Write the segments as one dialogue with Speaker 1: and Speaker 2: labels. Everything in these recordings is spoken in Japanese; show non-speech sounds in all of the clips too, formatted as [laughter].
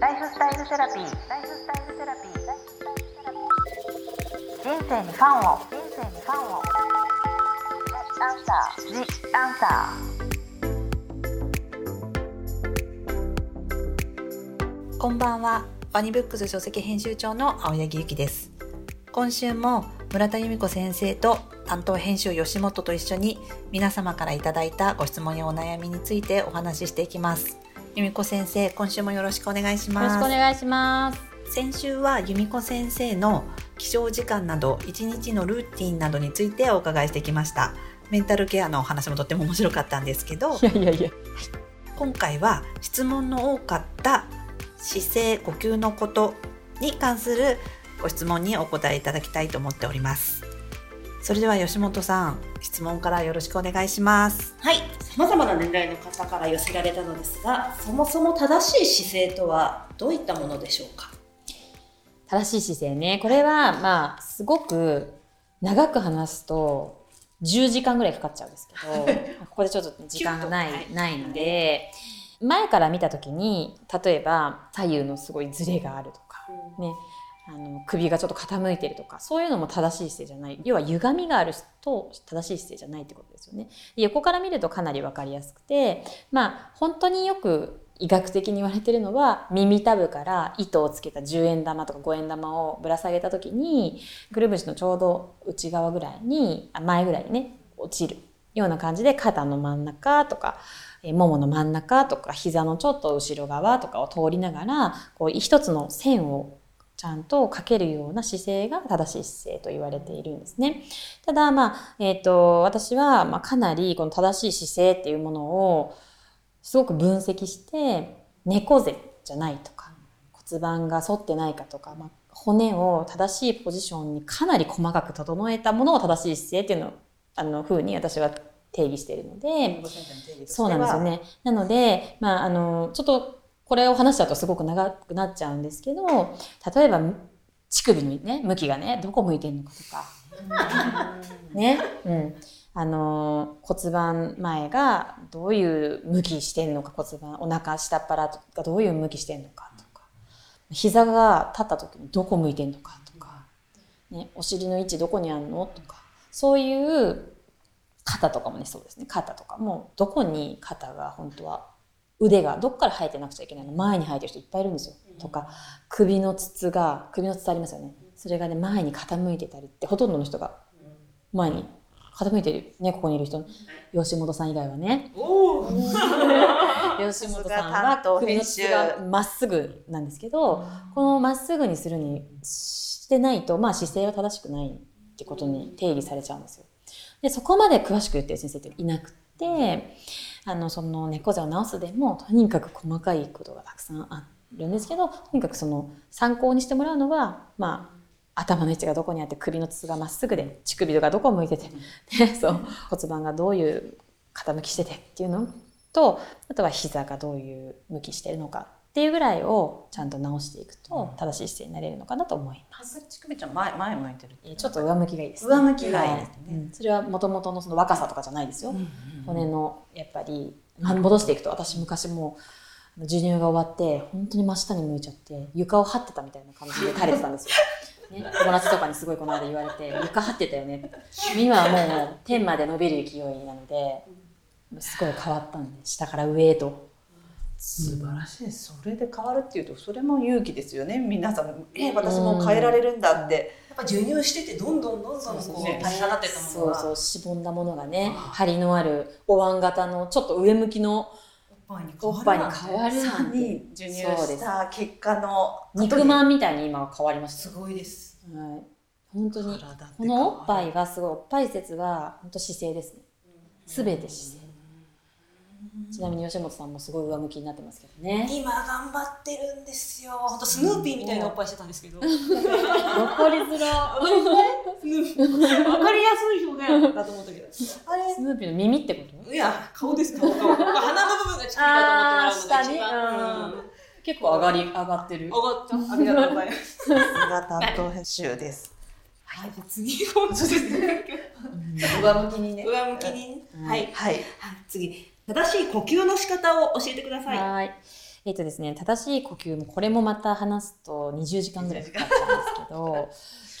Speaker 1: ライフスタイルセラピー。ライフスタイルセラピー。人生にファンを。人生にファンを。アンサー。ジアンサ
Speaker 2: こんばんは。ワニブックス書籍編集長の青柳ゆきです。今週も村田由美子先生と担当編集吉本と一緒に皆様からいただいたご質問やお悩みについてお話ししていきます。由美子先生、今週もよろしくお願いし
Speaker 3: よろし
Speaker 2: ます。
Speaker 3: くお願いします。
Speaker 2: 先週は由美子先生の起床時間など一日のルーティンなどについてお伺いしてきました。メンタルケアのお話もとっても面白かったんですけど、
Speaker 3: いやいやいや。
Speaker 2: 今回は質問の多かった姿勢呼吸のことに関するご質問にお答えいただきたいと思っておりますそれでは吉本さん質問からよろしくお願いします。
Speaker 4: はい、さまざまな年代の方から寄せられたのですが、そもそも正しい姿勢とはどういったものでしょうか？
Speaker 3: 正しい姿勢ね。これは、まあ、すごく長く話すと、10時間ぐらいかかっちゃうんですけど、[laughs] ここでちょっと時間がない、
Speaker 4: キュッと。
Speaker 3: ないので、前から見たときに、例えば左右のすごいズレがあるとか、ね、あの首がちょっと傾いてるとかそういうのも正しい姿勢じゃない。要は歪みがあると正しい姿勢じゃないってことですよね。で横から見るとかなり分かりやすくてまあ本当によく医学的に言われてるのは耳たぶから糸をつけた10円玉とか5円玉をぶら下げた時にくるぶしのちょうど内側ぐらいにあ前ぐらいにね落ちる。ような感じで肩の真ん中とかももの真ん中とか膝のちょっと後ろ側とかを通りながらこう一つの線をちゃんとかけるような姿勢が正しい姿勢と言われているんですね。ただ、まあ、えっ、と、私は、まあ、かなりこの正しい姿勢っていうものをすごく分析して、猫背じゃないとか、骨盤が反ってないかとか、まあ、骨を正しいポジションにかなり細かく整えたものを正しい姿勢っていうのを、あの、風に私は定義しているので、そうなんですよね。なので、まあ、あの、ちょっと、これを話しちゃうとすごく長くなっちゃうんですけど、例えば、乳首のね、向きがね、どこ向いてんのかとか。[laughs] ね。うん。あの、骨盤前がどういう向きしてんのか、骨盤、お腹下っ腹がどういう向きしてんのかとか。膝が立った時にどこ向いてんのかとか。ね、お尻の位置どこにあんのとか。そういう肩とかもね、そうですね。肩とかも、どこに肩が本当は、腕がどっから生えてなくちゃいけないの？前に生えてる人いっぱいいるんですよ。とか、首の筒が、首の筒ありますよね。それがね、前に傾いてたりって、ほとんどの人が前に傾いてる。ね、ここにいる人。吉本さん以外はね。[laughs] 吉本さん
Speaker 2: 担
Speaker 3: は首の筒がまっすぐなんですけど、このまっすぐにするにしてないと、まあ姿勢は正しくないってことに定義されちゃうんですよ。で、そこまで詳しく言ってる先生っていなくて、あの、その猫背を直すでも、とにかく細かいことがたくさんあるんですけど、とにかくその参考にしてもらうのは、まあ、頭の位置がどこにあって首の筒がまっすぐで乳首がどこ向いてて、で [laughs] そう骨盤がどういう傾きしててっていうのとあとは膝がどういう向きしてるのかっていうぐらいをちゃんと直していくと正しい姿勢になれるのかなと思います。
Speaker 2: 乳首ちゃん前前向いてる
Speaker 3: えーちょっと上向きがいいです、
Speaker 2: 上向きがいいですね。
Speaker 3: はうん。それはもともとのその若さとかじゃないですよ。骨のやっぱりま戻していくと私昔も授乳が終わって本当に真下に向いちゃって床を張ってたみたいな感じで垂れてたんですよ。[laughs] ね、友達とかにすごいこの間言われて「床張ってたよね」今はもう天まで伸びる勢いなのですごい変わったんで下から上へと
Speaker 2: 素晴らしい。それで変わるっていうとそれも勇気ですよね。皆さんえ私も変えられるんだって、
Speaker 4: やっぱ授乳しててどんどんどんどんこう
Speaker 2: ね
Speaker 4: 垂れ下がってったものが。
Speaker 3: そうそうしぼんだものがね張りのあるお椀型のちょっと上向きの
Speaker 4: おっぱいに
Speaker 3: おっぱいに変わるな
Speaker 2: さ
Speaker 3: んて
Speaker 2: に授乳した結果の
Speaker 3: 肉まんみたいに今は変わりました。
Speaker 4: すごいです。
Speaker 3: はい、本当にこのおっぱいがすごいおっぱい説は本当姿勢ですね。すべて姿勢ちなみに吉本さんもすごい上向きになってますけどね
Speaker 4: 今頑張ってるんですよ。本当スヌーピーみたいなおっぱいしてたんですけど。わか
Speaker 3: 残りづら
Speaker 4: りやすい表現だと思ったけど。あ
Speaker 3: スヌーピーの耳ってこと？
Speaker 4: れいや顔です顔顔。鼻の部分が乳首だと思ってもらうのが一番。
Speaker 3: あー下に
Speaker 4: うん
Speaker 3: 結構上がり上がってる
Speaker 4: 上がった。ありがとうございます。
Speaker 2: さすが担当編集です
Speaker 4: はい、じゃあ次、本当ですね。
Speaker 2: 上向きにね
Speaker 4: 上向きにね。はい。
Speaker 2: はい
Speaker 4: はい、次。正しい呼吸の仕方を教えてください。
Speaker 3: はい。えっ、とですね、正しい呼吸もこれもまた話すと20時間ぐらいかかっちゃうんですけど、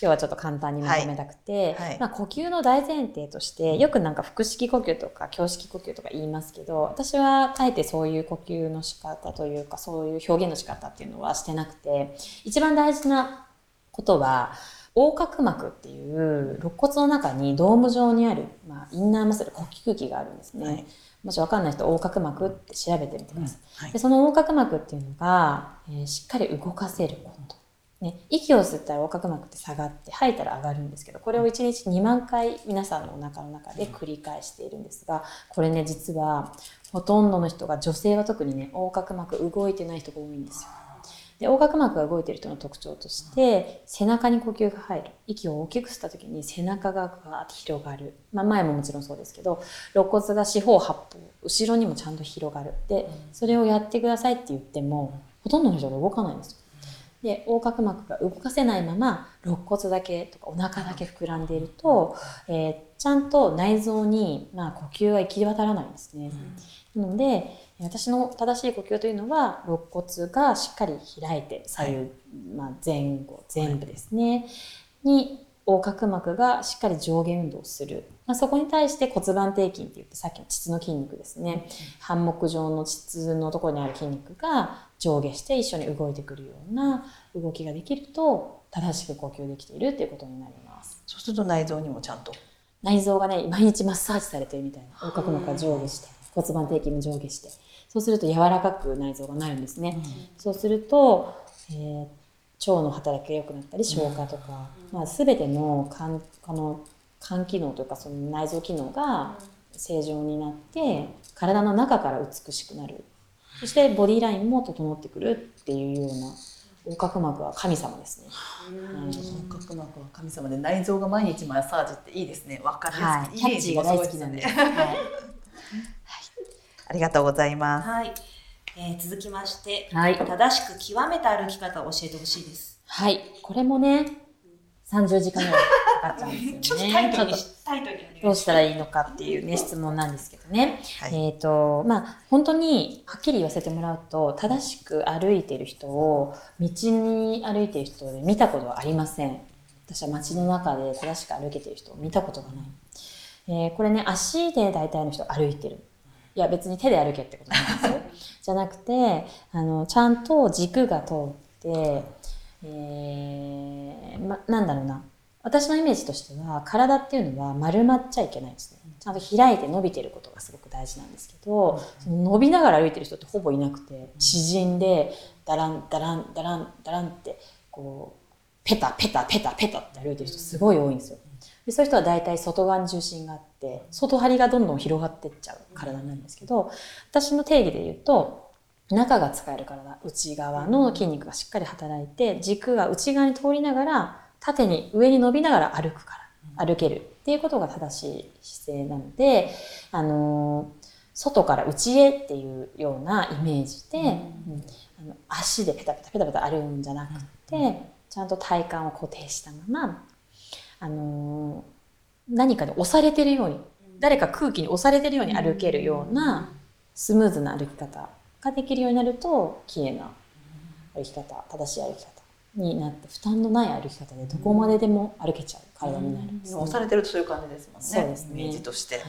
Speaker 3: 今日はちょっと簡単にまとめたくて、
Speaker 2: はいはい
Speaker 3: まあ、呼吸の大前提として、よくなんか腹式呼吸とか胸式呼吸とか言いますけど、私はあえてそういう呼吸の仕方というか、そういう表現の仕方っていうのはしてなくて、一番大事なことは、横隔膜っていう肋骨の中にドーム状にある、まあ、インナーマッスル呼吸器があるんですね。
Speaker 2: はい
Speaker 3: もしわかんない人、横隔膜って調べてみてください。
Speaker 2: はい
Speaker 3: でその横隔膜っていうのが、えーしっかり動かせること。ね、息を吸ったら横隔膜って下がって吐いたら上がるんですけどこれを1日2万回皆さんのお腹の中で繰り返しているんですがこれね実はほとんどの人が女性は特にね横隔膜動いてない人が多いんですよ。で横隔膜が動いている人の特徴として背中に呼吸が入る。息を大きく吸った時に背中がガーッと広がる、まあ、前ももちろんそうですけど肋骨が四方八方後ろにもちゃんと広がる。でそれをやってくださいって言ってもほとんどの人が動かないんですよで横隔膜が動かせないまま肋骨だけとかお腹だけ膨らんでいると、えーちゃんと内臓に、まあ、呼吸が行き渡らないんですね、なので私の正しい呼吸というのは肋骨がしっかり開いて左右、まあ、前後全部ですね、に横隔膜がしっかり上下運動する、まあ、そこに対して骨盤底筋って言ってさっきの膣の筋肉ですね、ハンモック状の膣のところにある筋肉が上下して一緒に動いてくるような動きができると正しく呼吸できているっていうことになります。
Speaker 2: そうすると内臓にもちゃんと。
Speaker 3: 内臓がね毎日マッサージされてるみたいな。横隔膜が上下して骨盤底筋も上下して。そうすると柔らかく内臓がなるんですね、そうすると、えー腸の働きが良くなったり消化とか、まあ、全ての肝この肝機能というかその内臓機能が正常になって体の中から美しくなるそしてボディラインも整ってくるっていうような横隔膜は神様ですね。はい
Speaker 2: 横隔膜は神様で内臓が毎日マッサージっていいですね。わかり
Speaker 3: はい、
Speaker 2: やすい。
Speaker 3: キャッチーが大好きなんです。はい
Speaker 2: ありがとうございます。
Speaker 4: はい、えー続きまして、
Speaker 3: はい
Speaker 4: 正しく極めた歩き方を教えてほしいです。
Speaker 3: はい、これもね、30時間ぐらいかかっちゃうんですよね。[laughs]
Speaker 4: ちょっとタイトルに
Speaker 3: どうしたらいいのかっていうね、質問なんですけどね。
Speaker 2: はい
Speaker 3: えっ、と、まあ、本当にはっきり言わせてもらうと、正しく歩いている人を、道に歩いている人で見たことはありません。私は街の中で正しく歩けている人を見たことがない。えーこれね、足で大体の人歩いてる。いや、別に手で歩けってことなんですよ。[laughs] じゃなくて、あの、ちゃんと軸が通って、えーま、なんだろうな。私のイメージとしては、体っていうのは丸まっちゃいけないんですね。ちゃんと開いて伸びてることがすごく大事なんですけど、その伸びながら歩いてる人ってほぼいなくて、縮んで、ダラン、ダラン、ダラン、ダランって、こう、ペタペタペタペタって歩いてる人すごい多いんですよ。でそういう人は大体外側に重心があって、外張りがどんどん広がっていっちゃう体なんですけど、私の定義で言うと、中が使える体、内側の筋肉がしっかり働いて、軸が内側に通りながら、縦に上に伸びながら歩くから、歩けるっていうことが正しい姿勢なので、あのー外から内へっていうようなイメージで、うん。あの足でペタペタペタペタ歩くんじゃなくて、ちゃんと体幹を固定したまま、あのー何かに押されてるように、誰か空気に押されてるように歩けるようなスムーズな歩き方ができるようになると、綺麗な歩き方、正しい歩き方になって、負担のない歩き方でどこまででも歩けちゃう体になるね。
Speaker 2: 押されてるとそういう感じですもんね。
Speaker 3: そうですね
Speaker 2: イメージとして。
Speaker 3: はい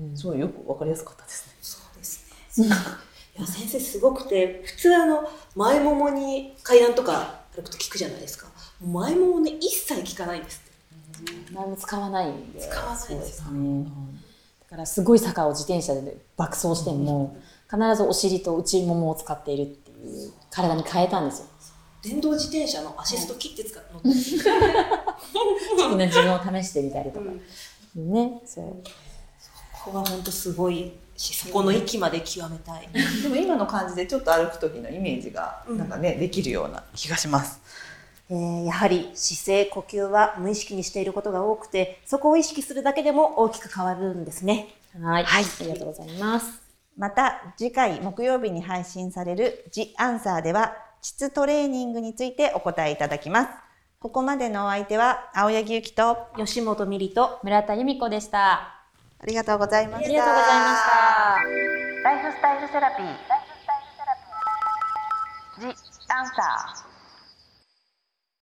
Speaker 3: うん
Speaker 2: すごいよくわかりやすかったですね。
Speaker 4: そうですね。[laughs] いや先生すごくて普通あの前ももに階段とか歩くと聞くじゃないですか。前ももね一切聞かないんです
Speaker 3: 何も使わないんで。
Speaker 4: 使わないですよ
Speaker 3: そうですね。だからすごい坂を自転車で爆走しても、必ずお尻と内ももを使っているっていう体に変えたんですよ。
Speaker 4: 電動自転車のアシスト切って使うのってる。
Speaker 3: ちょっとね、自分を試してみたりとか。ね、そう。
Speaker 4: ここが本当すごいしそこの域まで極めたい。
Speaker 2: でも今の感じでちょっと歩く時のイメージが
Speaker 4: うん
Speaker 2: なんかね、できるような気がします。
Speaker 4: えーやはり姿勢呼吸は無意識にしていることが多くてそこを意識するだけでも大きく変わるんですね。
Speaker 3: はい。ありがとうございます。
Speaker 2: また次回木曜日に配信される「ジ・アンサー」では膣トレーニングについてお答えいただきます。ここまでのお相手は青柳ゆきとあ
Speaker 4: 吉本美里と
Speaker 3: 村田由美子でした。
Speaker 2: りがとうございました。
Speaker 3: ありがとうございました。
Speaker 1: ライフスタイルセラピー
Speaker 4: The answer